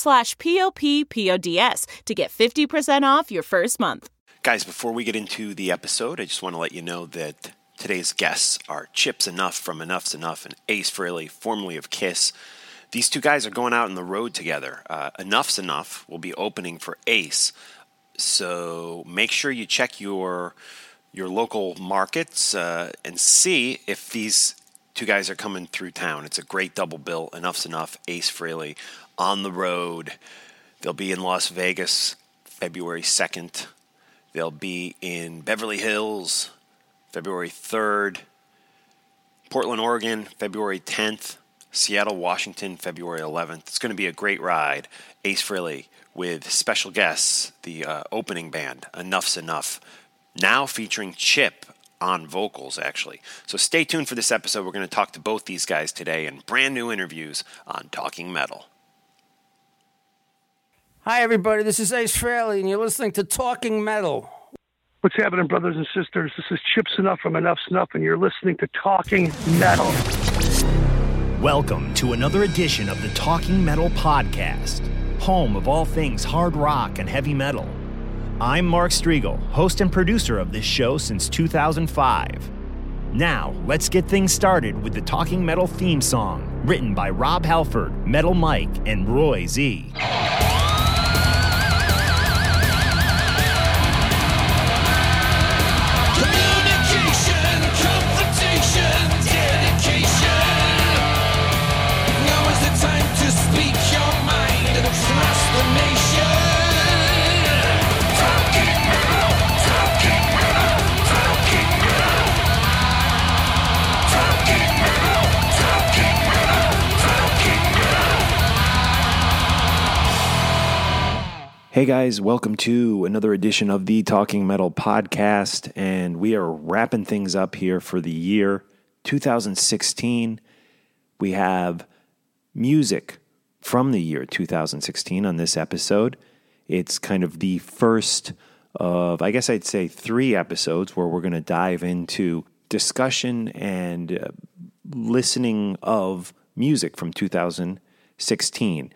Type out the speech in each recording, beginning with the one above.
slash p-o-p-p-o-d-s to get 50% off your first month. Guys, before we get into the episode, I just want to let you know that today's guests are Chip Z'Nuff from Enuff Z'Nuff and Ace Frehley, formerly of Kiss. These two guys are going out on the road together. Uh, Enuff Z'Nuff will be opening for Ace so make sure you check your your local markets uh, and see if these two guys are coming through town. It's a great double bill. Enuff Z'Nuff. Ace Frehley on the road. They'll be in Las Vegas February 2nd. They'll be in Beverly Hills February 3rd. Portland, Oregon, February 10th. Seattle, Washington, February 11th. It's going to be a great ride. Ace Frehley with special guests, the uh, opening band, Enuff Z'Nuff, now featuring Chip on vocals, actually. So stay tuned for this episode. We're going to talk to both these guys today in brand new interviews on Talking Metal. Hi, everybody. This is Ace Frehley, and you're listening to Talking Metal. What's happening, brothers and sisters? This is Chip Z'Nuff from Enuff Z'Nuff, and you're listening to Talking Metal. Welcome to another edition of the Talking Metal Podcast home of all things hard rock and heavy metal. I'm Mark Strigl, host and producer of this show since 2005. Now, let's get things started with the Talking Metal theme song, written by Rob Halford, Metal Mike, and Roy Z. Hey guys, welcome to another edition of the Talking Metal podcast. And we are wrapping things up here for the year 2016. We have music from the year 2016 on this episode. It's kind of the first of, I guess I'd say, three episodes where we're going to dive into discussion and uh, listening of music from 2016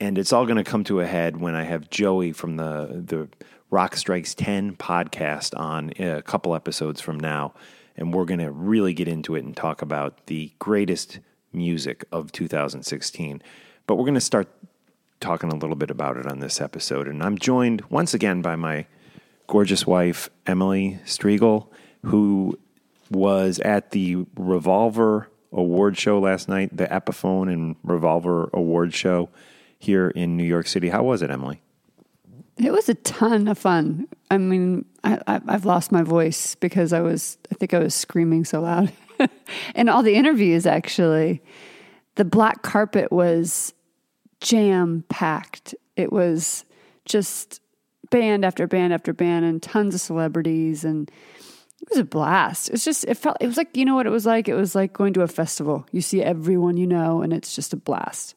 and it's all going to come to a head when I have Joey from the the Rock Strikes Ten podcast on a couple episodes from now, and we're going to really get into it and talk about the greatest music of 2016. But we're going to start talking a little bit about it on this episode, and I'm joined once again by my gorgeous wife Emily Strigl, who was at the Revolver Award Show last night, the Epiphone and Revolver Award Show here in New York City. How was it, Emily? It was a ton of fun. I mean, I, have lost my voice because I was, I think I was screaming so loud. and all the interviews, actually, the black carpet was jam packed. It was just band after band after band and tons of celebrities. And it was a blast. It's just, it felt, it was like, you know what it was like? It was like going to a festival. You see everyone you know, and it's just a blast.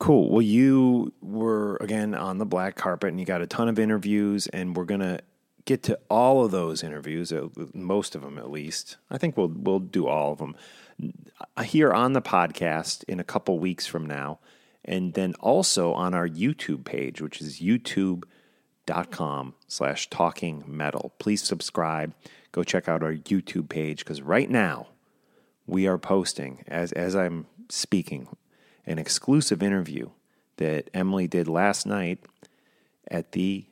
Cool. Well, you were again on the black carpet and you got a ton of interviews, and we're going to get to all of those interviews, most of them at least. I think we'll we'll do all of them here on the podcast in a couple weeks from now, and then also on our YouTube page, which is youtube.com slash talking metal. Please subscribe. Go check out our YouTube page because right now we are posting as as I'm speaking an exclusive interview that Emily did last night at the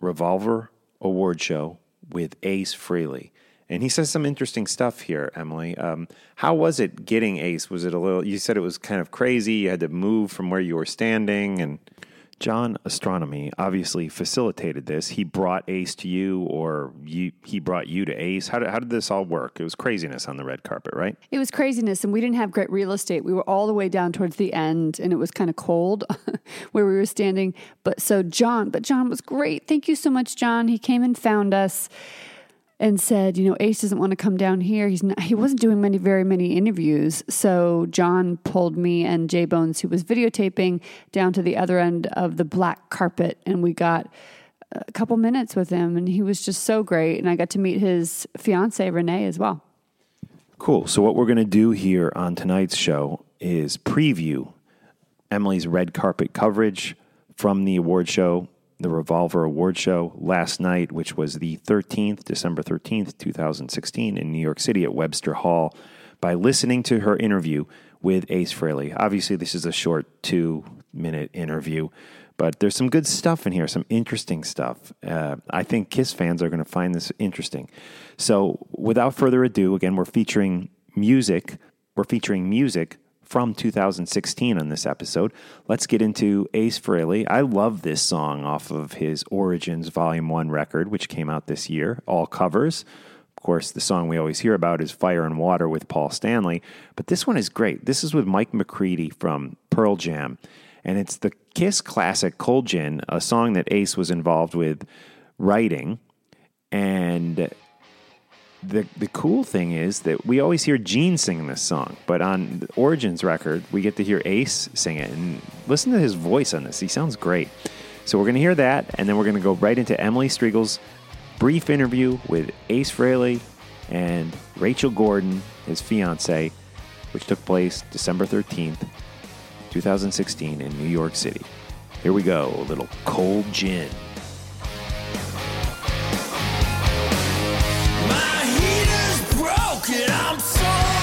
Revolver Award Show with Ace Frehley. And he says some interesting stuff here, Emily. Um, how was it getting Ace? Was it a little, you said it was kind of crazy. You had to move from where you were standing and John Astronomy obviously facilitated this. He brought Ace to you, or you, he brought you to Ace. How did, how did this all work? It was craziness on the red carpet, right? It was craziness, and we didn't have great real estate. We were all the way down towards the end, and it was kind of cold where we were standing. But so John, but John was great. Thank you so much, John. He came and found us and said, you know, Ace doesn't want to come down here. He's not, he wasn't doing many very many interviews. So John pulled me and Jay Bones, who was videotaping, down to the other end of the black carpet, and we got a couple minutes with him, and he was just so great. And I got to meet his fiance Renee as well. Cool. So what we're going to do here on tonight's show is preview Emily's red carpet coverage from the award show the Revolver Award Show last night, which was the 13th, December 13th, 2016, in New York City at Webster Hall, by listening to her interview with Ace Frehley. Obviously, this is a short two minute interview, but there's some good stuff in here, some interesting stuff. Uh, I think Kiss fans are going to find this interesting. So, without further ado, again, we're featuring music. We're featuring music from 2016 on this episode. Let's get into Ace Frehley. I love this song off of his Origins Volume 1 record, which came out this year, all covers. Of course, the song we always hear about is Fire and Water with Paul Stanley, but this one is great. This is with Mike McCready from Pearl Jam, and it's the Kiss classic Cold Gin, a song that Ace was involved with writing. And the the cool thing is that we always hear Gene singing this song, but on Origins record, we get to hear Ace sing it. And listen to his voice on this; he sounds great. So we're going to hear that, and then we're going to go right into Emily Strigl's brief interview with Ace Frehley and Rachel Gordon, his fiance, which took place December thirteenth, two thousand sixteen, in New York City. Here we go, a little cold gin. I'm so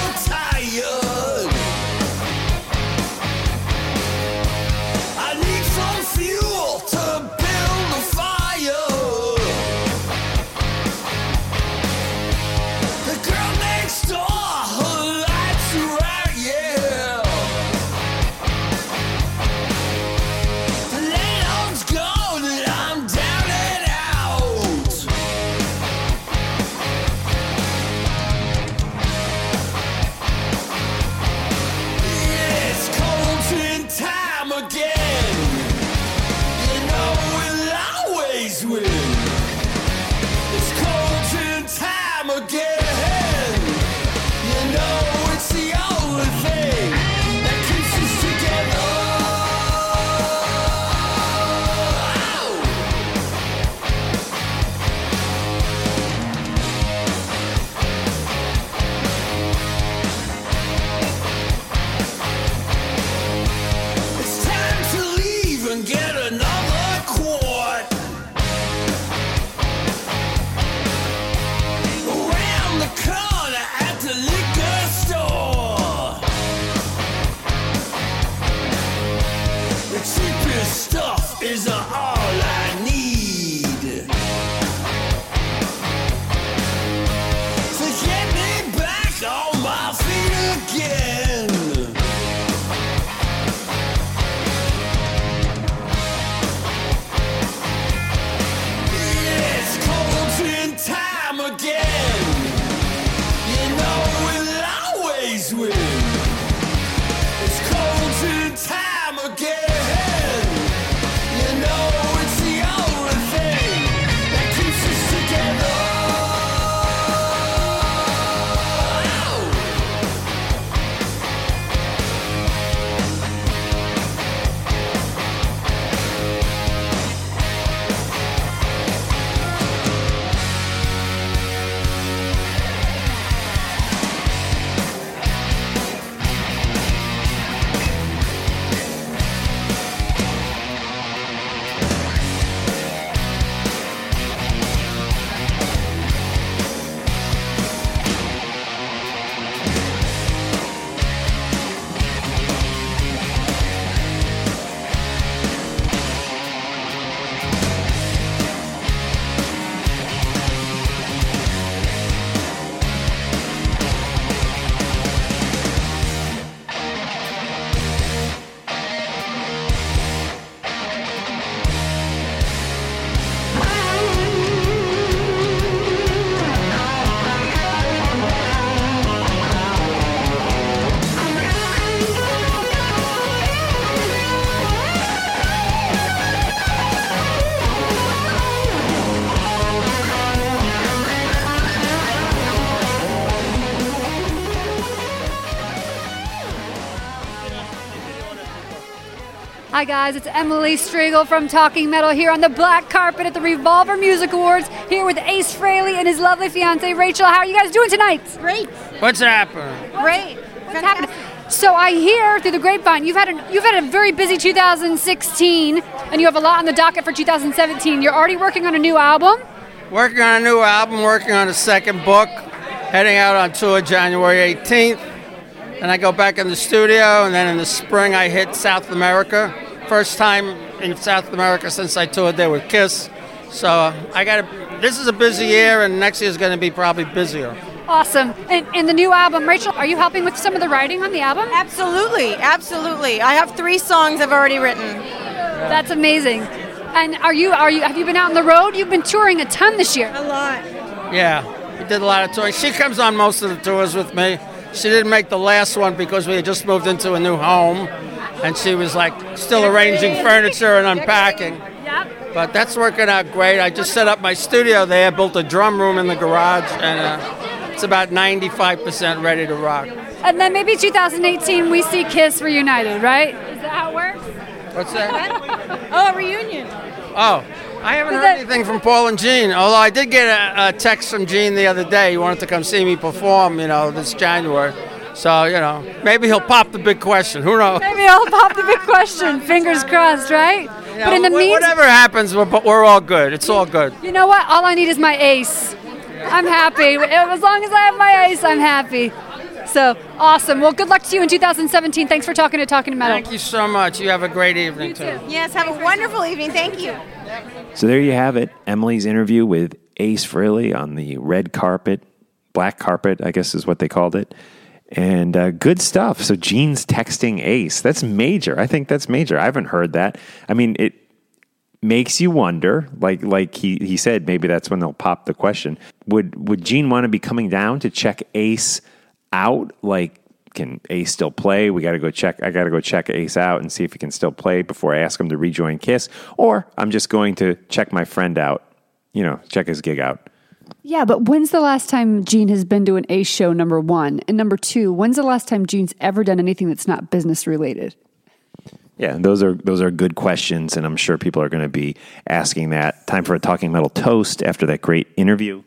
Hi, guys. It's Emily Strigl from Talking Metal here on the black carpet at the Revolver Music Awards, here with Ace Frehley and his lovely fiancee, Rachel. How are you guys doing tonight? Great. What's happening? Great. What's happening? So I hear through the grapevine you've had a, you've had a very busy 2016, and you have a lot on the docket for 2017. You're already working on a new album. Working on a new album, working on a second book, heading out on tour January 18th. Then I go back in the studio, and then in the spring I hit South America. First time in South America since I toured there with Kiss. So I got to. This is a busy year, and next year is going to be probably busier. Awesome. And, and the new album, Rachel, are you helping with some of the writing on the album? Absolutely, absolutely. I have three songs I've already written. That's amazing. And are you are you have you been out on the road? You've been touring a ton this year. A lot. Yeah, we did a lot of touring. She comes on most of the tours with me. She didn't make the last one because we had just moved into a new home, and she was like still arranging furniture and unpacking. But that's working out great. I just set up my studio there, built a drum room in the garage, and uh, it's about 95% ready to rock. And then maybe 2018 we see Kiss reunited, right? Is that how it works? What's that? Oh, a reunion. Oh, I haven't Is heard that- anything from Paul and Gene. Although I did get a, a text from Gene the other day. He wanted to come see me perform, you know, this January. So, you know, maybe he'll pop the big question. Who knows? Maybe he'll pop the big question. Fingers crossed, right? You but in the know, meantime, whatever happens, we're, but we're all good. It's all good. you know what? All I need is my ace. I'm happy. As long as I have my ace, I'm happy. So awesome. Well, good luck to you in 2017. Thanks for talking to Talking to Metal. Thank you so much. You have a great evening, too. Yes, have a wonderful evening. Thank you. So there you have it. Emily's interview with Ace Frehley on the red carpet, black carpet, I guess is what they called it. And uh, good stuff. So Gene's texting Ace. That's major. I think that's major. I haven't heard that. I mean, it makes you wonder. Like like he, he said, maybe that's when they'll pop the question. Would would Gene want to be coming down to check Ace out? Like, can Ace still play? We got to go check. I got to go check Ace out and see if he can still play before I ask him to rejoin Kiss. Or I'm just going to check my friend out. You know, check his gig out. Yeah, but when's the last time Gene has been to an Ace show? Number one, and number two, when's the last time Gene's ever done anything that's not business related? Yeah, those are those are good questions, and I'm sure people are going to be asking that. Time for a talking metal toast after that great interview.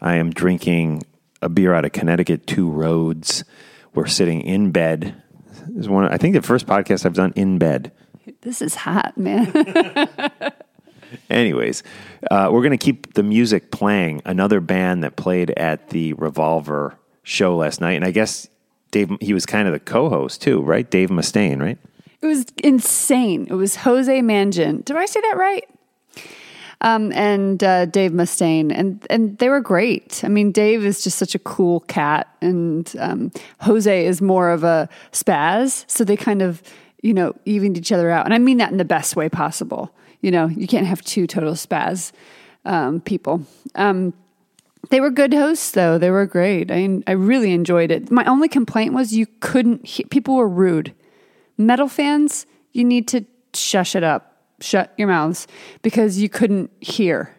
I am drinking a beer out of Connecticut, Two Roads. We're sitting in bed. This is one. I think the first podcast I've done in bed. This is hot, man. Anyways, uh, we're going to keep the music playing. Another band that played at the Revolver show last night, and I guess Dave. He was kind of the co-host too, right? Dave Mustaine, right? It was insane. It was Jose Mangin. Did I say that right? Um, and uh, Dave Mustaine, and and they were great. I mean, Dave is just such a cool cat, and um, Jose is more of a spaz. So they kind of, you know, evened each other out, and I mean that in the best way possible. You know, you can't have two total spaz um, people. Um, they were good hosts, though. They were great. I I really enjoyed it. My only complaint was you couldn't. He- people were rude. Metal fans, you need to shush it up, shut your mouths, because you couldn't hear.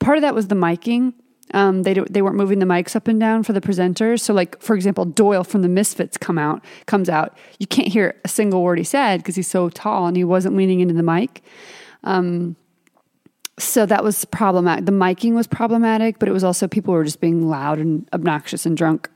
Part of that was the miking. Um, they they weren't moving the mics up and down for the presenters. So, like for example, Doyle from the Misfits come out comes out. You can't hear a single word he said because he's so tall and he wasn't leaning into the mic. Um, so that was problematic. The miking was problematic, but it was also people were just being loud and obnoxious and drunk.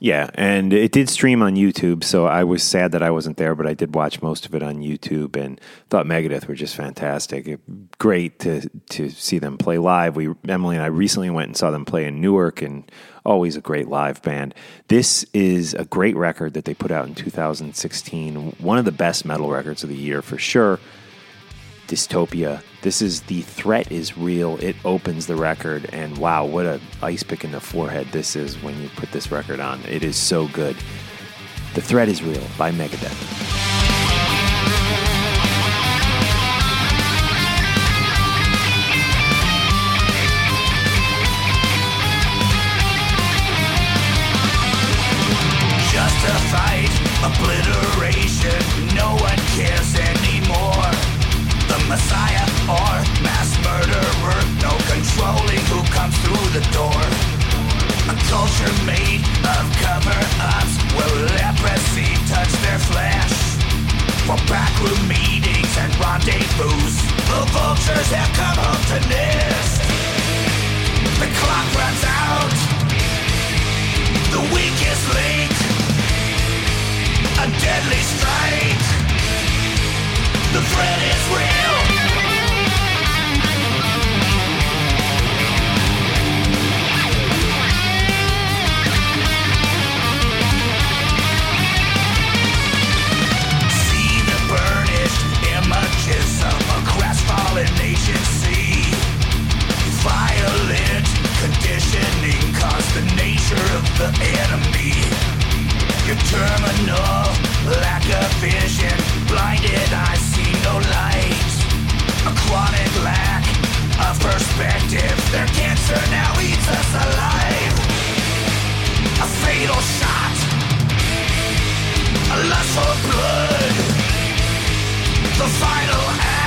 Yeah, and it did stream on YouTube, so I was sad that I wasn't there, but I did watch most of it on YouTube and thought Megadeth were just fantastic. Great to to see them play live. We Emily and I recently went and saw them play in Newark and always a great live band. This is a great record that they put out in 2016. One of the best metal records of the year for sure. Dystopia. This is the threat is real. It opens the record, and wow, what a ice pick in the forehead this is when you put this record on. It is so good. The threat is real by Megadeth. The door. A culture made of cover ups, will leprosy touch their flesh? for backroom meetings and rendezvous. The vultures have come home to nest. The clock runs out. The week is late. A deadly strike. The threat is real. Crestfallen nation sea. Violent conditioning caused the nature of the enemy. Your terminal lack of vision, blinded eyes see no light. A chronic lack of perspective, their cancer now eats us alive. A fatal shot, a lust for blood. The final act,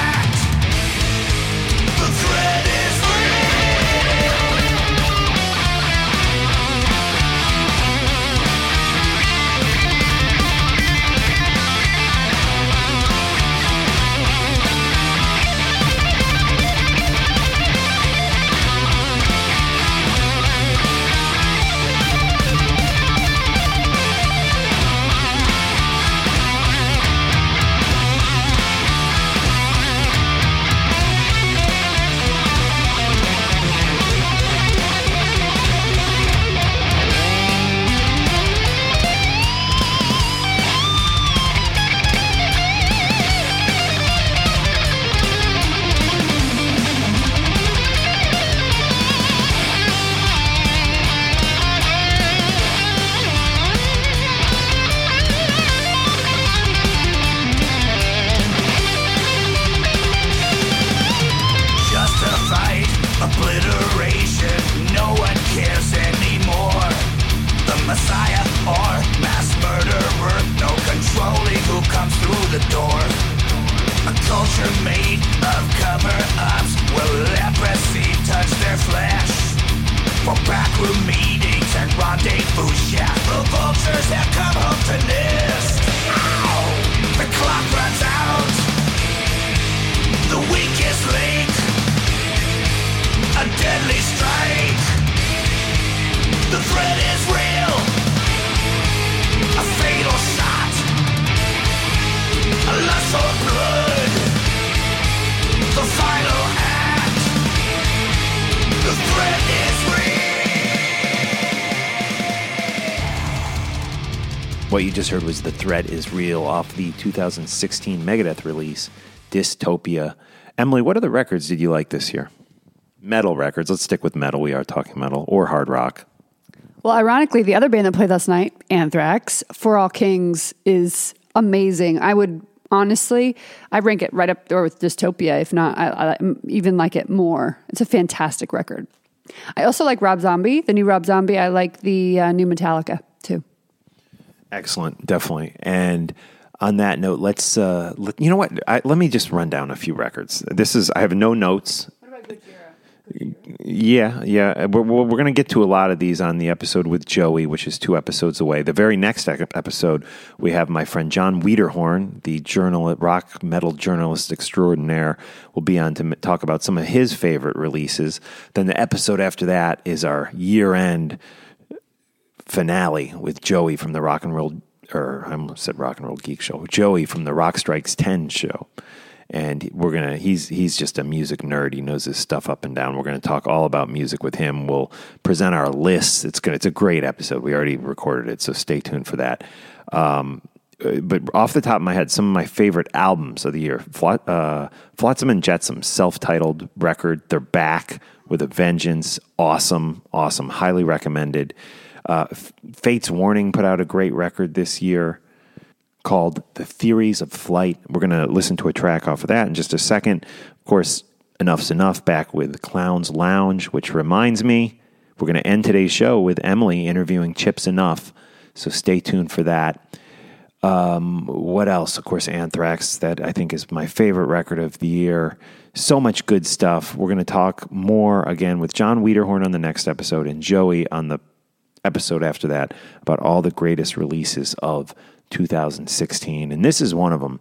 What you just heard was The Threat is Real off the 2016 Megadeth release, Dystopia. Emily, what other records did you like this year? Metal records. Let's stick with metal. We are talking metal or hard rock. Well, ironically, the other band that played last night, Anthrax, For All Kings, is amazing. I would honestly, I rank it right up there with Dystopia, if not, I, I even like it more. It's a fantastic record. I also like Rob Zombie, the new Rob Zombie. I like the uh, new Metallica too. Excellent, definitely. And on that note, let's. Uh, let, you know what? I, let me just run down a few records. This is. I have no notes. Yeah, yeah. We're, we're going to get to a lot of these on the episode with Joey, which is two episodes away. The very next episode, we have my friend Jon Wiederhorn, the journal rock metal journalist extraordinaire, will be on to talk about some of his favorite releases. Then the episode after that is our year end finale with Joey from the Rock and Roll, or I said Rock and Roll Geek Show. Joey from the Rock Strikes Ten show, and we're gonna. He's he's just a music nerd. He knows his stuff up and down. We're gonna talk all about music with him. We'll present our lists. It's gonna. It's a great episode. We already recorded it, so stay tuned for that. Um, uh, but off the top of my head, some of my favorite albums of the year: Flat, uh, Flotsam and Jetsam, self-titled record. They're back with a vengeance. Awesome, awesome. Highly recommended. Uh, Fates Warning put out a great record this year called The Theories of Flight. We're going to listen to a track off of that in just a second. Of course, Enuff Z'Nuff back with Clown's Lounge, which reminds me, we're going to end today's show with Emily interviewing Chip Z'Nuff. So stay tuned for that. Um, what else? Of course, Anthrax, that I think is my favorite record of the year. So much good stuff. We're going to talk more again with Jon Wiederhorn on the next episode and Joey on the episode after that about all the greatest releases of 2016. And this is one of them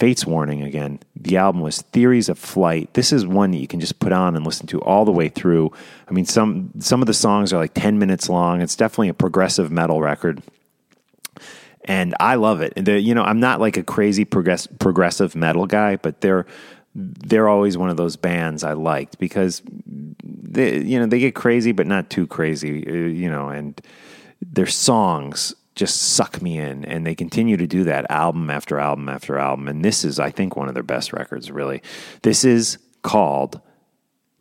Fates Warning again. The album was Theories of Flight. This is one that you can just put on and listen to all the way through. I mean, some some of the songs are like 10 minutes long. It's definitely a progressive metal record. And I love it. The, you know, I'm not like a crazy progress, progressive metal guy, but they're they're always one of those bands I liked because they you know, they get crazy but not too crazy, uh, you know, and their songs just suck me in and they continue to do that album after album after album and this is I think one of their best records really. This is called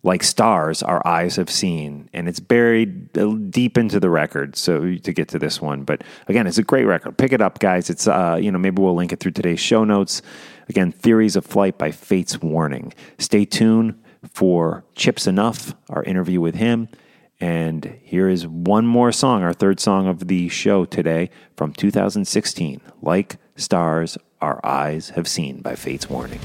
like stars our eyes have seen and it's buried deep into the record so to get to this one but again it's a great record. Pick it up guys. It's uh you know maybe we'll link it through today's show notes again theories of flight by fates warning. Stay tuned for Chip Z'Nuff our interview with him. And here is one more song our third song of the show today from 2016 like stars our eyes have seen by fates warning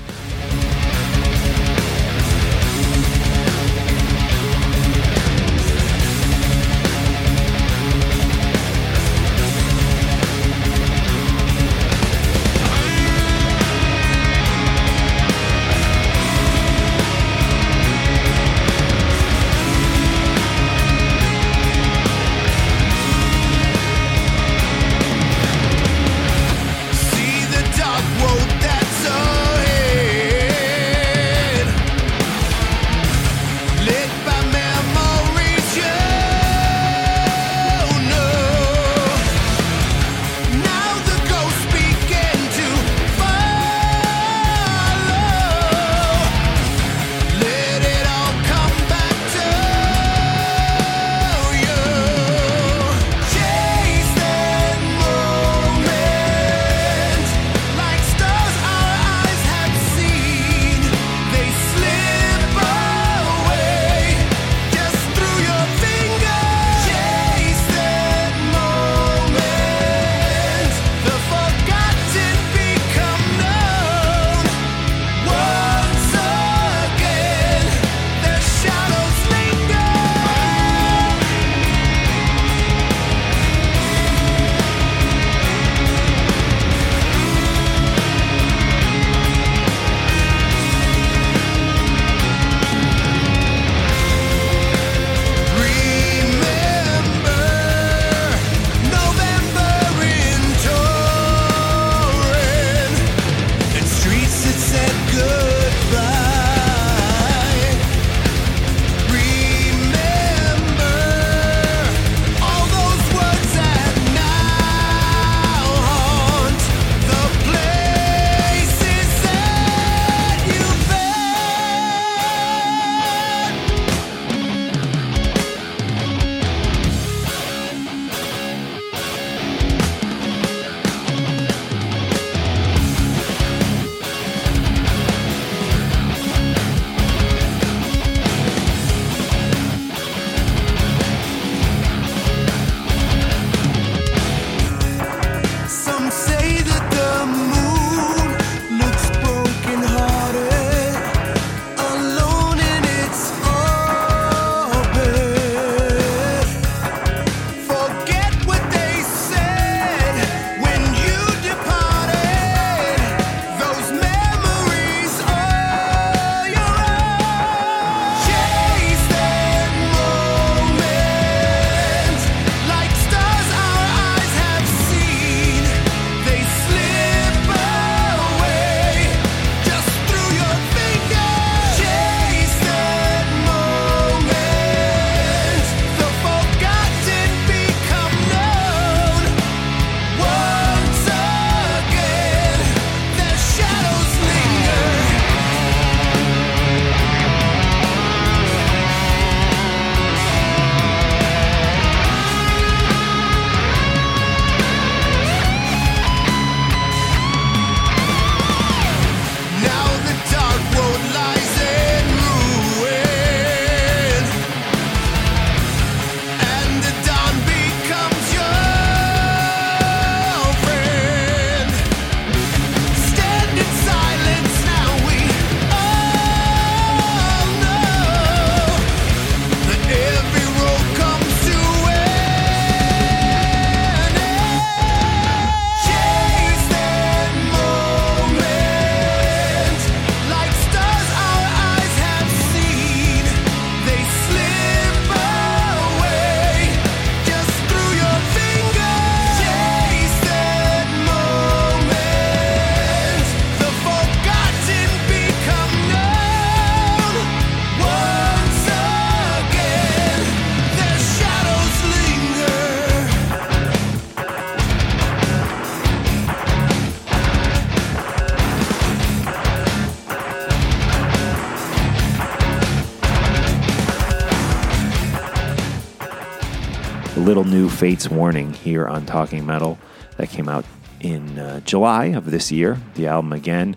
new Fates Warning here on Talking Metal that came out in uh, July of this year. The album again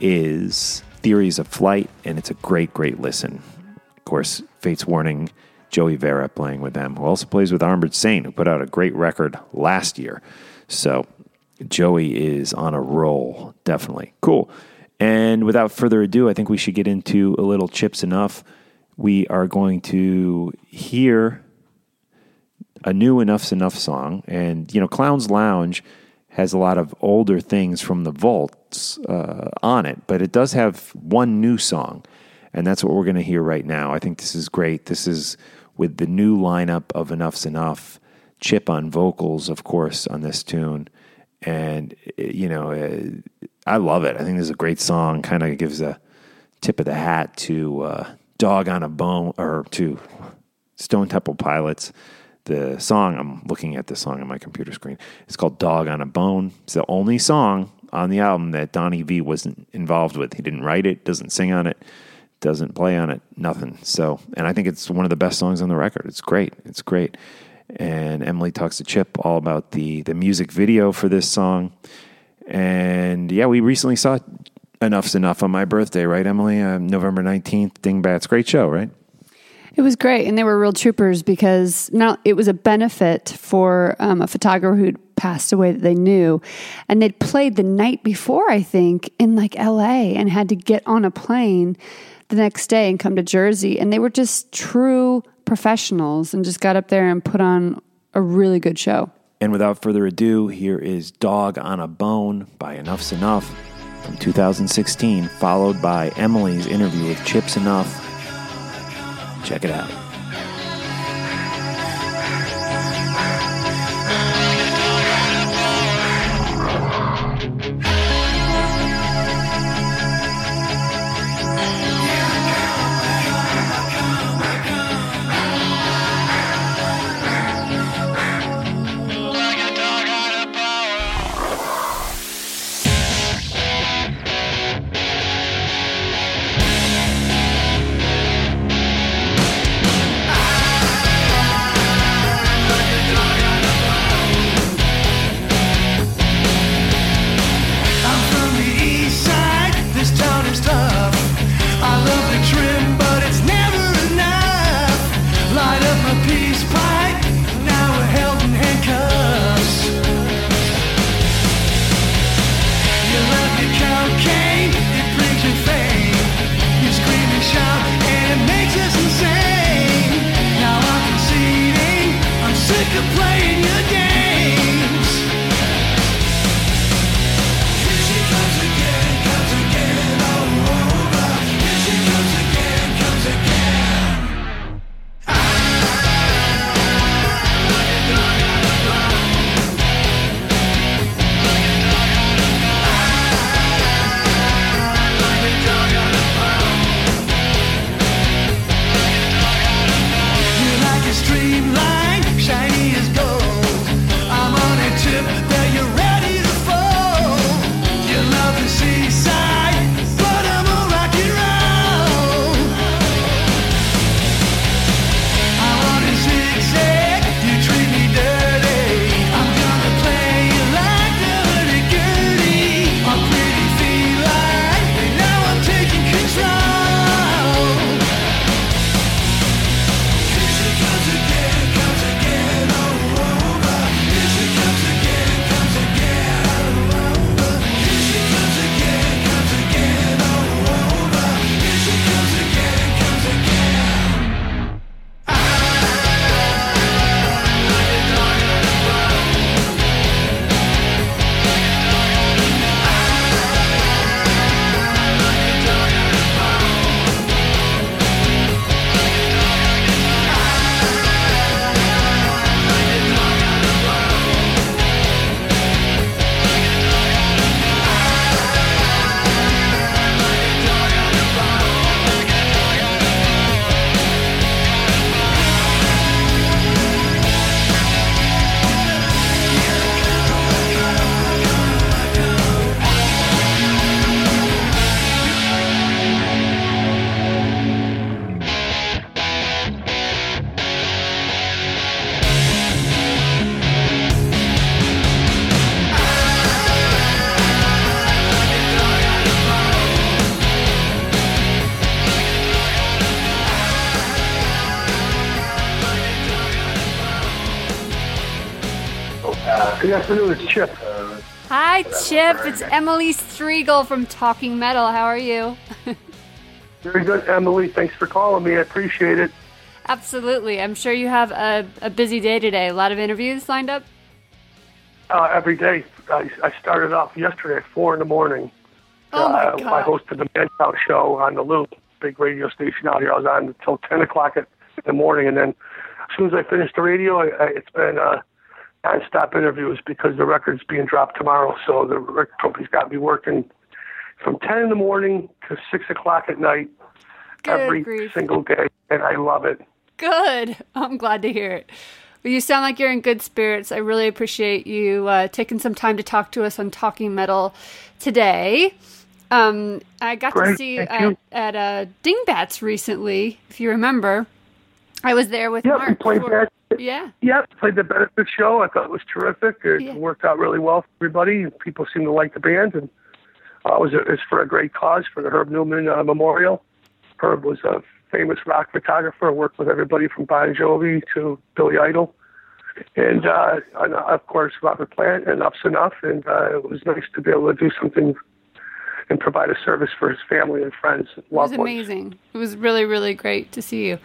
is Theories of Flight, and it's a great, great listen. Of course, Fates Warning, Joey Vera playing with them, who also plays with Armored Saint, who put out a great record last year. So Joey is on a roll, definitely. Cool. And without further ado, I think we should get into a little Chip Z'Nuff. We are going to hear a new Enuff Z'Nuff song. And, you know, Clown's Lounge has a lot of older things from the vaults uh, on it, but it does have one new song. And that's what we're going to hear right now. I think this is great. This is with the new lineup of Enuff Z'Nuff. Chip on vocals, of course, on this tune. And, you know, uh, I love it. I think this is a great song. Kind of gives a tip of the hat to uh, Dog on a Bone or to Stone Temple Pilots. The song, I'm looking at the song on my computer screen. It's called Dog on a Bone. It's the only song on the album that Donnie V wasn't involved with. He didn't write it, doesn't sing on it, doesn't play on it, nothing. So, and I think it's one of the best songs on the record. It's great. It's great. And Emily talks to Chip all about the the music video for this song. And yeah, we recently saw Enuff Z'Nuff on my birthday, right, Emily? Uh, November 19th, Dingbatz. Great show, right? It was great, and they were real troopers because now it was a benefit for um, a photographer who'd passed away that they knew, and they'd played the night before, I think, in like L.A. and had to get on a plane the next day and come to Jersey, and they were just true professionals and just got up there and put on a really good show. And without further ado, here is Dog on a Bone by Enuff Z'Nuff from 2016, followed by Emily's interview with Chip Z'Nuff. Check it out. Good afternoon, it's Chip. Hi, Chip. It's Emily Strigl from Talking Metal. How are you? Very good, Emily. Thanks for calling me. I appreciate it. Absolutely. I'm sure you have a, a busy day today. A lot of interviews lined up? Uh, every day. I, I started off yesterday at 4 in the morning. Oh, my uh, God. I hosted the Man Out show on the Loop, big radio station out here. I was on until 10 o'clock in the morning, and then as soon as I finished the radio, I, I, it's been uh, non-stop interviews because the record's being dropped tomorrow. So the record company's got me working from 10 in the morning to 6 o'clock at night Good every grief. single day, and I love it. Good. I'm glad to hear it. Well, you sound like you're in good spirits. I really appreciate you uh, taking some time to talk to us on Talking Metal today. Um, I got to see thank at, you. at uh, Dingbatz recently, if you remember. I was there with Yeah, we played for- that. Yeah. Yeah, played the benefit show. I thought it was terrific. It Yeah. worked out really well for everybody. People seemed to like the band, and uh, it was was for a great cause for the Herb Newman uh, Memorial. Herb was a famous rock photographer. Worked with everybody from Bon Jovi to Billy Idol, and, uh, and uh, of course Robert Plant and Enuff Z'Nuff. And uh, it was nice to be able to do something and provide a service for his family and friends, and It was loved ones. amazing. It was really, really great to see you.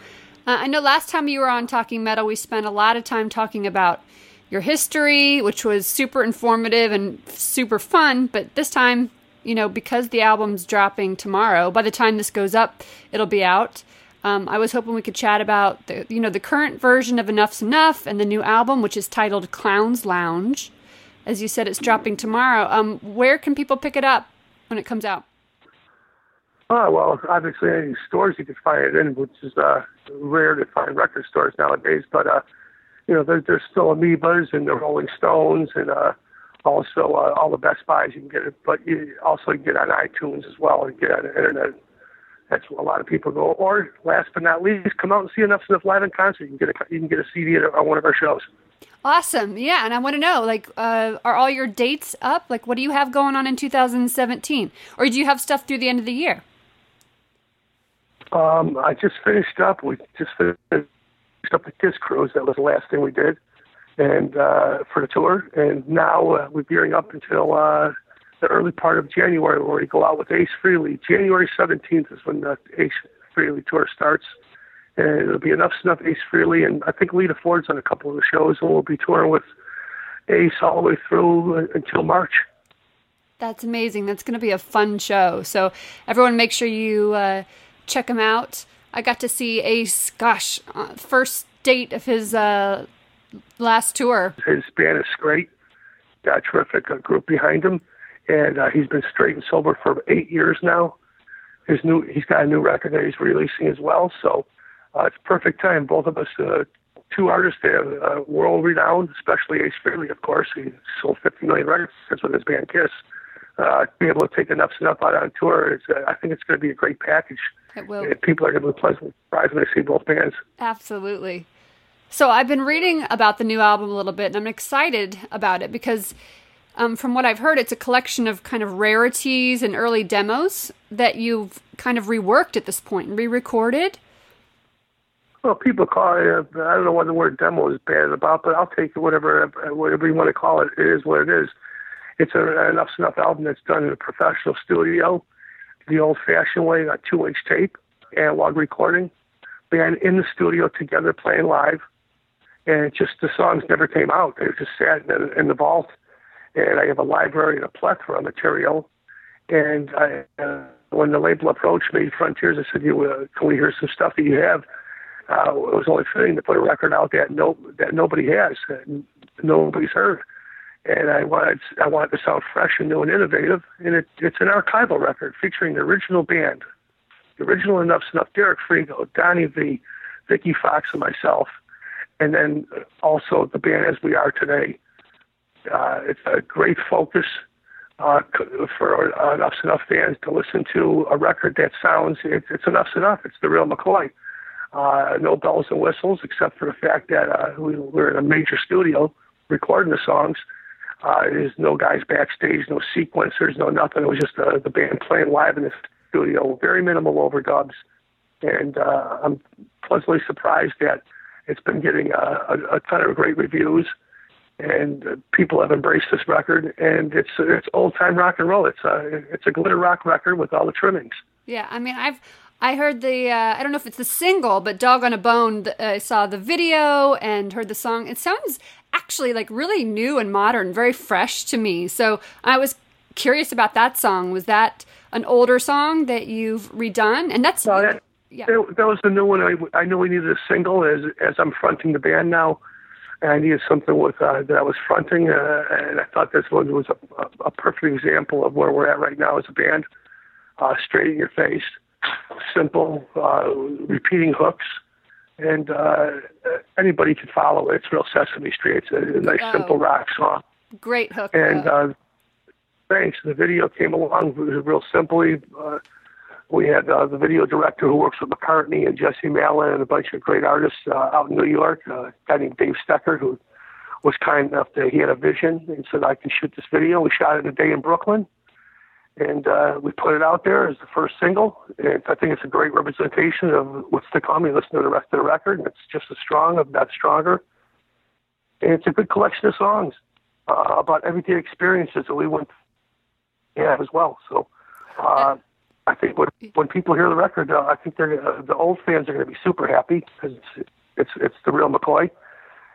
Uh, I know last time you were on Talking Metal, we spent a lot of time talking about your history, which was super informative and super fun. But this time, you know, because the album's dropping tomorrow, by the time this goes up, it'll be out. Um, I was hoping we could chat about the, you know, the current version of Enuff Z'Nuff and the new album, which is titled Clown's Lounge. As you said, it's dropping tomorrow. Um, where can people pick it up when it comes out? Oh, well, obviously any stores you can find it in, which is uh, rare to find record stores nowadays. But, uh, you know, there, there's still Amoebas and the Rolling Stones and uh, also uh, all the Best Buys you can get it. But you also can get on iTunes as well and get on the internet. That's where a lot of people go. Or last but not least, come out and see Enuff Z'Nuff live in concert. You can get a, you can get a CD on one of our shows. Awesome. Yeah, and I want to know, like, uh, are all your dates up? Like, what do you have going on in 2017? Or do you have stuff through the end of the year? Um, I just finished up. We just finished up the Kiss Cruise. That was the last thing we did, and uh, for the tour. And now uh, we're gearing up until uh, the early part of January, where we go out with Ace Frehley. January 17th is when the Ace Frehley tour starts, and it'll be Enuff Z'Nuff Ace Frehley. And I think Lita Ford's on a couple of the shows, and we'll be touring with Ace all the way through uh, until March. That's amazing. That's going to be a fun show. So, everyone, make sure you uh, check him out. I got to see Ace, gosh, uh, first date of his uh, last tour. His band is great. Got a terrific uh, group behind him, and uh, he's been straight and sober for eight years now. His new, he's got a new record that he's releasing as well. So uh, it's perfect time. Both of us, uh, two artists that are uh, world renowned, especially Ace Frehley, of course. He sold 50 million records since with his band Kiss. Uh, be able to take Enuff Z'Nuff out on tour, is, uh, I think it's going to be a great package. It will. People are going to be pleasantly surprised when they see both bands. Absolutely. So I've been reading about the new album a little bit, and I'm excited about it because, um, from what I've heard, it's a collection of kind of rarities and early demos that you've kind of reworked at this point and re-recorded. Well, people call it. Uh, I don't know what the word demo is bad about, but I'll take it whatever whatever you want to call it. It is what it is. It's a, an Enuff Z'Nuff album that's done in a professional studio, the old-fashioned way, a two-inch tape, analog recording, band in the studio together playing live, and just the songs never came out. They just sat in the, in the vault, and I have a library and a plethora of material. And I, uh, when the label approached me, Frontiers, I said, "You uh, can we hear some stuff that you have?" uh, it was only fitting to put a record out that no that nobody has, that nobody's heard. And I wanted I wanted to sound fresh and new and innovative, and it, it's an archival record featuring the original band, the original Enuff Z'Nuff, Derek Frigo, Donnie V, Vikki Foxx, and myself, and then also the band as we are today. Uh, it's a great focus uh, for uh, Enuff Z'Nuff fans to listen to a record that sounds it's, it's Enuff Z'Nuff. It's the real McCoy. Uh, no bells and whistles, except for the fact that uh, we were in a major studio recording the songs. Uh, there's no guys backstage, no sequencers, no nothing. It was just uh, the band playing live in the studio. Very minimal overdubs, and uh, I'm pleasantly surprised that it's been getting uh, a, a ton of great reviews. and uh, people have embraced this record. And it's it's old time rock and roll. It's a it's a glitter rock record with all the trimmings. Yeah, I mean, I've I heard the uh, I don't know if it's the single, but "Dog on a Bone." I saw the video and heard the song. It sounds actually like really new and modern, very fresh to me. So I was curious about that song. Was that an older song that you've redone? And that's No, that, yeah. that, that was the new one. I, I knew we needed a single as as I'm fronting the band now. And I needed something with uh, that I was fronting, uh, and I thought this one was a, a, a perfect example of where we're at right now as a band. Uh, straight in your face, simple, uh, repeating hooks, and uh, anybody can follow it. It's real Sesame Street. It's a, a nice, Oh. simple rock song. great hook. And uh, thanks. The video came along real simply. Uh, we had uh, the video director who works with McCartney and Jesse Malin and a bunch of great artists uh, out in New York. Uh, a guy named Dave Stecker who was kind enough to he had a vision and said I can shoot this video. We shot it a day in Brooklyn. And uh, we put it out there as the first single. And I think it's a great representation of what's to come. You listen to the rest of the record, and it's just as strong, if not stronger. And it's a good collection of songs uh, about everyday experiences that we went yeah as well. So uh, I think when when people hear the record, uh, I think they're uh, the old fans are going to be super happy because it's, it's it's the real McCoy,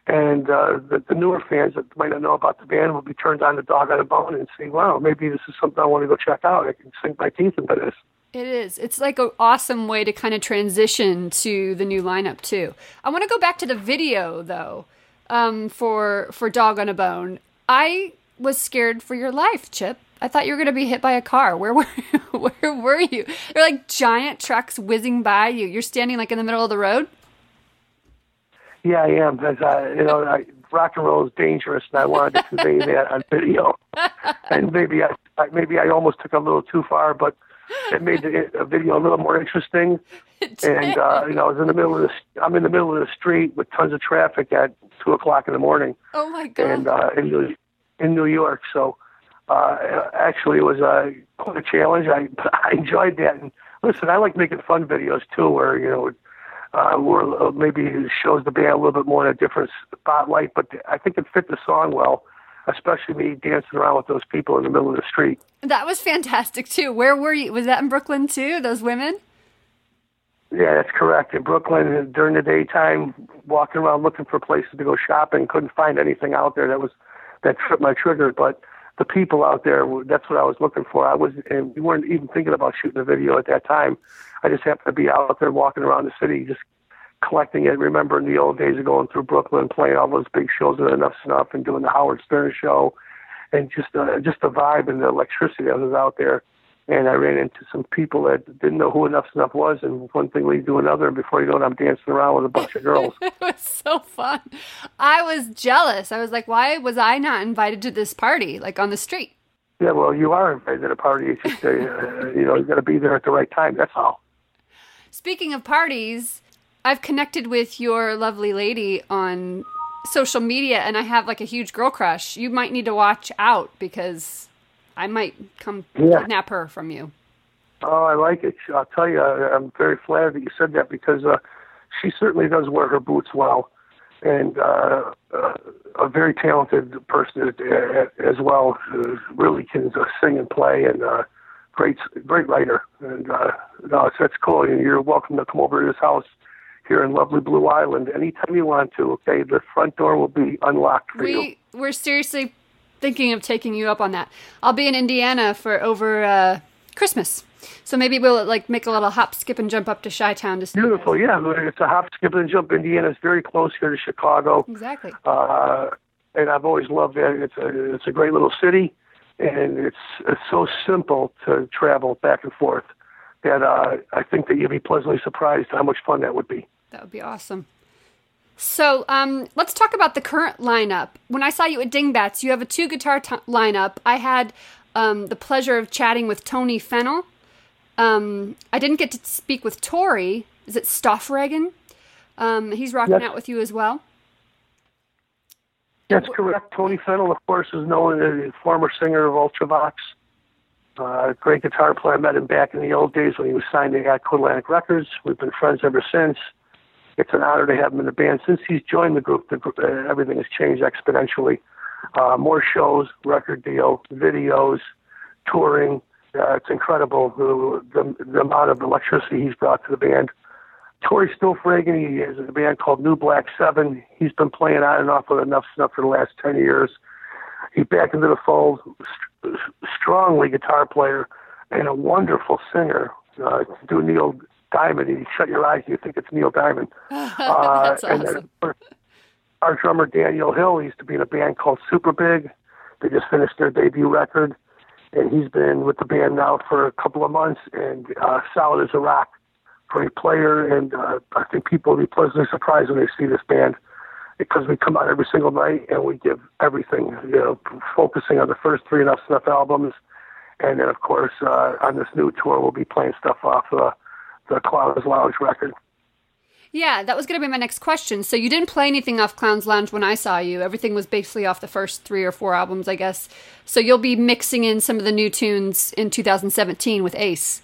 and uh, the, the newer fans that might not know about the band will be turned on to Dog on a Bone and say, "Wow, maybe this is something I want to go check out. I can sink my teeth into this." It is. It's like an awesome way to kind of transition to the new lineup too. I want to go back to the video though, um, for for Dog on a Bone. I was scared for your life, Chip. I thought you were going to be hit by a car. Where were where were you? They're like giant trucks whizzing by you. You're standing like in the middle of the road. Yeah, I am. Because I, you know, I, rock and roll is dangerous, and I wanted to convey that on video. And maybe I, I, maybe I almost took a little too far, but it made the uh, video a little more interesting. And uh, you know, I was in the middle of the, I'm in the middle of the street with tons of traffic at two o'clock in the morning, Oh my god! and uh, in New, in New York. So uh, actually, it was uh, quite a challenge. I I enjoyed that. And listen, I like making fun videos too, where you know. Uh, where uh, maybe it shows the band a little bit more in a different spotlight, but I think it fit the song well, especially me dancing around with those people in the middle of the street. that was fantastic too. Where were you? Was that in Brooklyn too? Those women? Yeah, that's correct. In Brooklyn, during the daytime, walking around looking for places to go shopping, couldn't find anything out there that was that tripped my trigger. But the people out there, that's what I was looking for. I was, and we weren't even thinking about shooting a video at that time. I just happened to be out there walking around the city, just collecting it. Remembering the old days of going through Brooklyn, playing all those big shows at Enuff Z'Nuff, and doing the Howard Stern show, and just uh, just the vibe and the electricity that was out there. And I ran into some people that didn't know who Enuff Z'Nuff was, and one thing leads to another. And before you know it, I'm dancing around with a bunch of girls. it was so fun. I was jealous. I was like, why was I not invited to this party, like on the street? yeah, well, you are invited to a party. It's just, uh, you know, you got to be there at the right time. That's all. Speaking of parties, I've connected with your lovely lady on social media and I have like a huge girl crush. You might need to watch out because I might come Yeah. kidnap her from you. Oh, I like it. I'll tell you, I- I'm very flattered that you said that because uh, she certainly does wear her boots well, and uh, uh, a very talented person as, well. Uh, really can uh, sing and play, and uh, great, great writer. And uh, no, that's cool. And you're welcome to come over to this house here in lovely Blue Island anytime you want to. Okay, the front door will be unlocked for you. We we're seriously thinking of taking you up on that. I'll be in Indiana for over uh, Christmas. So maybe we'll like make a little hop, skip, and jump up to Chi Town to see. Beautiful, yeah. It's a hop, skip, and jump. Indiana's very close here to Chicago. Exactly. uh, and I've always loved that. It's a it's a great little city, and it's it's so simple to travel back and forth that uh, I think that you'd be pleasantly surprised how much fun that would be. That would be awesome. So um, let's talk about the current lineup. When I saw you at Dingbatz, you have a two guitar t- lineup. I had um, the pleasure of chatting with Tony Fennel. Um, I didn't get to speak with Tori. Is it Stoffregen? Um, he's rocking out with you as well. That's correct. Tony Fennel, of course, is known as a former singer of Ultravox. Uh, great guitar player. I met him back in the old days when he was signed to Atlantic Records. We've been friends ever since. It's an honor to have him in the band. Since he's joined the group, the uh, everything has changed exponentially. Uh, more shows, record deal, videos, touring. Uh, it's incredible the, the, the amount of electricity he's brought to the band. Tori Stoffregen, he is in a band called New Black Seven. He's been playing on and off with Enuff Z'Nuff for the last 10 years. He's back into the fold, st- strongly guitar player and a wonderful singer. Uh, do Neil Diamond, you shut your eyes, you think it's Neil Diamond. Uh, That's and then, awesome. of our drummer Daniel Hill he used to be in a band called Super Big. They just finished their debut record, and he's been with the band now for a couple of months and uh, solid as a rock. Great player, and uh, I think people will be pleasantly surprised when they see this band because we come out every single night and we give everything, you know, focusing on the first three Enuff Z'Nuff albums, and then of course uh, on this new tour we'll be playing stuff off uh, the Clowns Lounge record. Yeah, that was going to be my next question. So you didn't play anything off Clown's Lounge when I saw you. Everything was basically off the first three or four albums, I guess. So you'll be mixing in some of the new tunes in 2017 with Ace.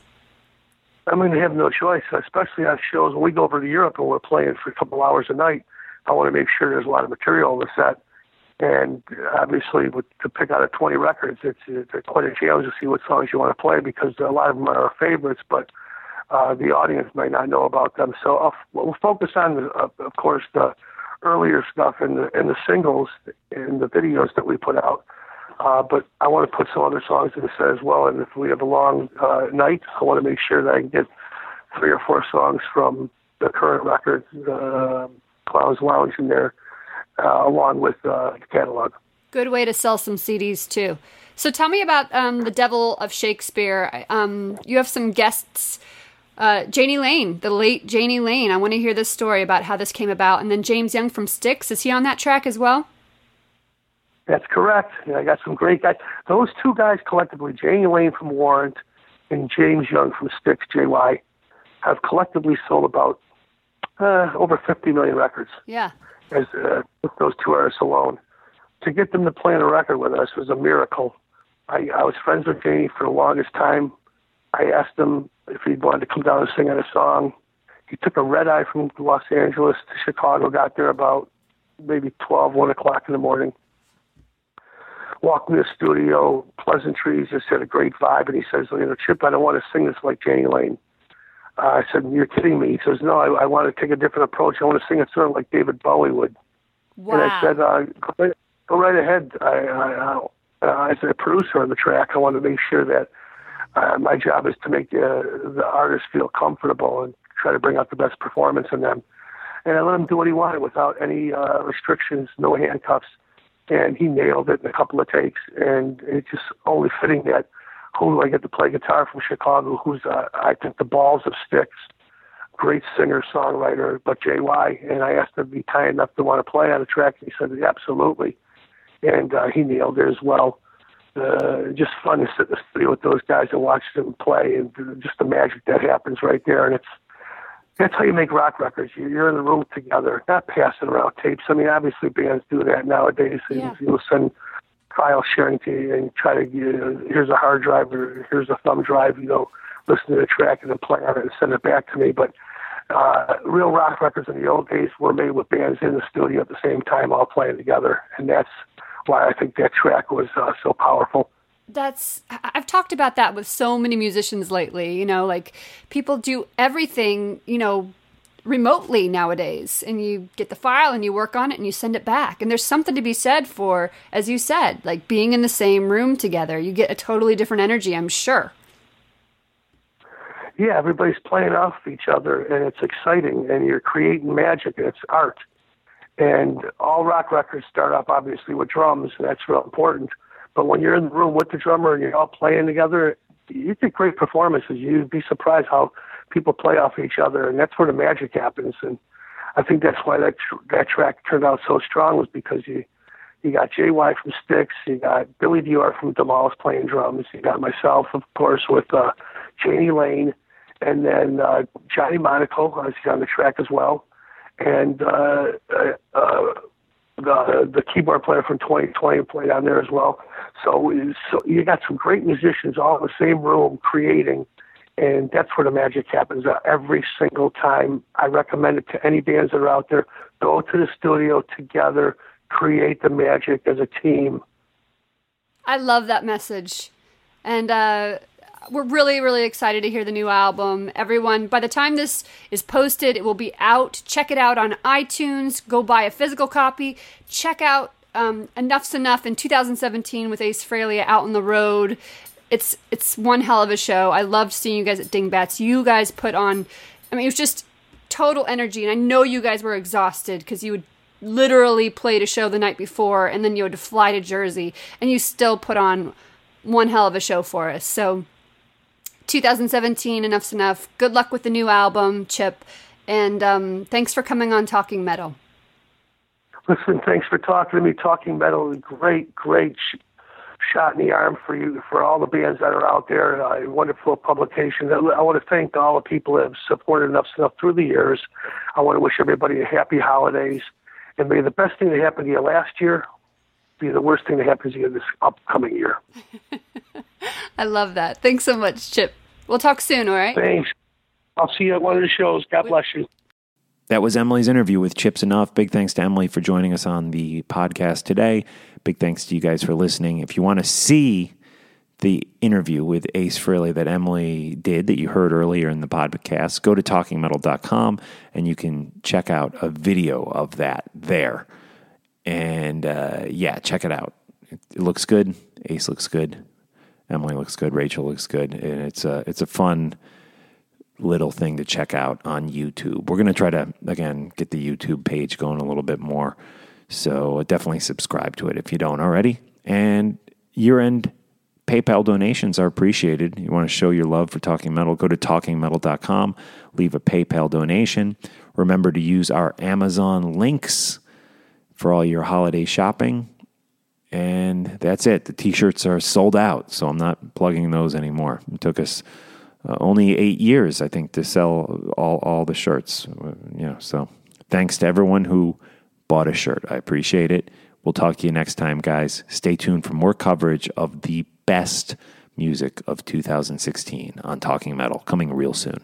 I mean, they have no choice, especially on shows when we go over to Europe and we're playing for a couple hours a night. I want to make sure there's a lot of material on the set. And obviously, with, to pick out of 20 records, it's, it's quite a challenge to see what songs you want to play because a lot of them are our favorites, but uh, the audience might not know about them. So I'll, we'll focus on, the, uh, of course, the earlier stuff and the, and the singles and the videos that we put out. Uh, but I want to put some other songs in the set as well. And if we have a long uh, night, I want to make sure that I can get three or four songs from the current record, uh, Clowns Lounge, in there, uh, along with uh, the catalog. Good way to sell some CDs too. So tell me about um, the Devil of Shakespeare. Um, you have some guests. Uh, Jani Lane, the late Jani Lane. I want to hear this story about how this came about. And then James Young from Styx. Is he on that track as well? That's correct. Yeah, I got some great guys. Those two guys collectively, Jani Lane from Warrant and James Young from Styx, JY, have collectively sold about uh, over 50 million records Yeah. as uh, with those two artists alone. To get them to play on a record with us was a miracle. I, I was friends with Jani for the longest time. I asked him if he wanted to come down and sing on a song. He took a red eye from Los Angeles to Chicago, got there about maybe 12, 1 o'clock in the morning. Walked in the studio, pleasantries, just had a great vibe. And he says, you know, Chip, I don't want to sing this like Jani Lane. Uh, I said, you're kidding me. He says, no, I, I want to take a different approach. I want to sing it sort of like David Bowie would. Wow. And I said, uh, go, right, go right ahead. I, I, uh, as a producer on the track, I want to make sure that uh, my job is to make the, the artist feel comfortable and try to bring out the best performance in them. And I let him do what he wanted without any uh, restrictions, no handcuffs. And he nailed it in a couple of takes. And it's just only fitting that who do I get to play guitar from Chicago, who's, uh, I think, the balls of Styx. great singer, songwriter, but JY. And I asked him to be kind enough to want to play on the track. And he said, absolutely. And uh, he nailed it as well. Uh, just fun to sit in the studio with those guys and watch them play, and just the magic that happens right there. And it's that's how you make rock records. You- You're in the room together, not passing around tapes. I mean, obviously bands do that nowadays. Yeah. You'll send file sharing to you and try to you know, here's a hard drive or here's a thumb drive. You know, listen to the track and then play on it and send it back to me. But uh, real rock records in the old days were made with bands in the studio at the same time, all playing together, and that's why I think that track was uh, so powerful. That's I've talked about that with so many musicians lately, you know, like people do everything, you know, remotely nowadays and you get the file and you work on it and you send it back. And there's something to be said for as you said, like being in the same room together. You get a totally different energy, I'm sure. yeah, everybody's playing off each other and it's exciting and you're creating magic and it's art. And all rock records start off obviously with drums, that's real important. But when you're in the room with the drummer and you're all playing together, you get great performances. You'd be surprised how people play off each other, and that's where the magic happens. And I think that's why that tr- that track turned out so strong was because you you got JY from Styx, you got Billy Dior from Demolish playing drums, you got myself, of course, with uh, Jani Lane, and then uh, Johnny Monaco, uh, on the track as well, and uh, uh, uh, the the keyboard player from 2020 played on there as well. So so you got some great musicians all in the same room creating, and that's where the magic happens uh, every single time. I recommend it to any bands that are out there. Go to the studio together, create the magic as a team. I love that message. And uh, we're really, really excited to hear the new album. Everyone, by the time this is posted, it will be out. Check it out on iTunes. Go buy a physical copy. Check out um, Enuff Z'Nuff in 2017 with Ace Frehley out on the road. It's it's one hell of a show. I loved seeing you guys at Dingbatz. You guys put on, I mean, it was just total energy. And I know you guys were exhausted because you would literally played a show the night before and then you had to fly to Jersey and you still put on one hell of a show for us. So 2017, Enuff Z'Nuff. Good luck with the new album, Chip. And um, thanks for coming on Talking Metal. Listen, thanks for talking to me. Talking Metal is a great, great sh- shot in the arm for you, for all the bands that are out there. Uh, wonderful publication. I want to thank all the people that have supported Enuff Z'Nuff through the years. I want to wish everybody a happy holidays. And may the best thing that happened to you last year be the worst thing that happens to you this upcoming year. I love that. Thanks so much, Chip. We'll talk soon, all right? Thanks. I'll see you at one of the shows. God bless you. That was Emily's interview with Chip Z'Nuff. Big thanks to Emily for joining us on the podcast today. Big thanks to you guys for listening. If you want to see the interview with Ace Frehley that Emily did that you heard earlier in the podcast, go to talkingmetal.com and you can check out a video of that there. And uh, yeah, check it out. It, it looks good. Ace looks good. Emily looks good. Rachel looks good. And it's a, it's a fun little thing to check out on YouTube. We're going to try to, again, get the YouTube page going a little bit more. So definitely subscribe to it if you don't already. And year end PayPal donations are appreciated. You want to show your love for Talking Metal, go to talkingmetal.com, leave a PayPal donation. Remember to use our Amazon links for all your holiday shopping. And that's it. The t shirts are sold out, so I'm not plugging those anymore. It took us uh, only eight years, I think, to sell all, all the shirts. Uh, You know, so thanks to everyone who bought a shirt. I appreciate it. We'll talk to you next time, guys. Stay tuned for more coverage of the best music of 2016 on Talking Metal coming real soon.